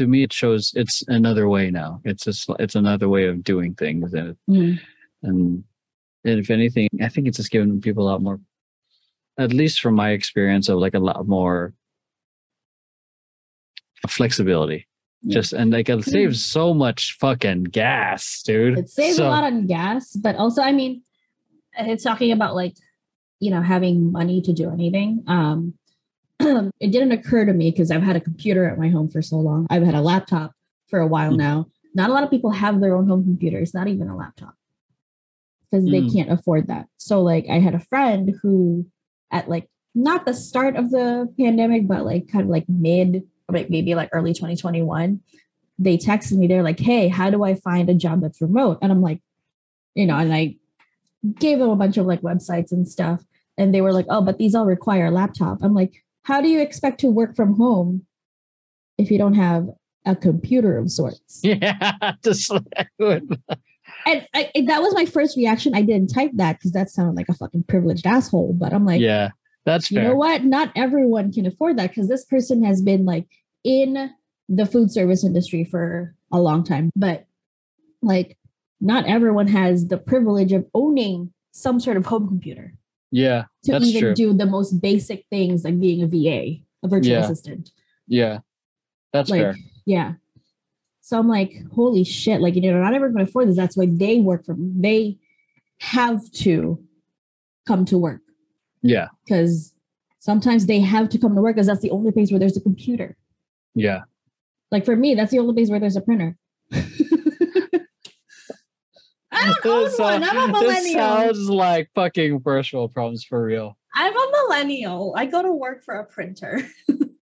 to me it shows it's another way now. It's just it's another way of doing things, and Mhm. and and if anything, I think it's just given people a lot more, at least from my experience, of like a lot more flexibility. Yeah. Just and like it saves so much fucking gas, dude. It saves So- a lot on gas, but also, I mean, it's talking about like, you know, having money to do anything. Um, it didn't occur to me because I've had a computer at my home for so long. I've had a laptop for a while Mm. now. Not a lot of people have their own home computers, not even a laptop, because they Mm. can't afford that. So, like, I had a friend who, at like not the start of the pandemic, but like kind of like mid, like maybe like early 2021, they texted me. They're like, "Hey, how do I find a job that's remote?" And I'm like, you know, and I gave them a bunch of like websites and stuff, and they were like, "Oh, but these all require a laptop." I'm like, "How do you expect to work from home if you don't have a computer of sorts?" Yeah, just And I, that was my first reaction. I didn't type that because that sounded like a fucking privileged asshole. But I'm like, yeah, that's you fair. know what? Not everyone can afford that because this person has been like in the food service industry for a long time. But like, not everyone has the privilege of owning some sort of home computer Yeah, to That's even true. do the most basic things like being a VA, a virtual Yeah. assistant. yeah, that's like, fair. yeah. So I'm like, holy shit! Like, you know, not everyone can afford this. That's why they work from. They have to come to work Yeah, because sometimes they have to come to work because that's the only place where there's a computer. yeah. Like for me, that's the only place where there's a printer. I don't own This, one. I'm a This sounds like fucking first world problems for real. I'm a millennial. I go to work for a printer.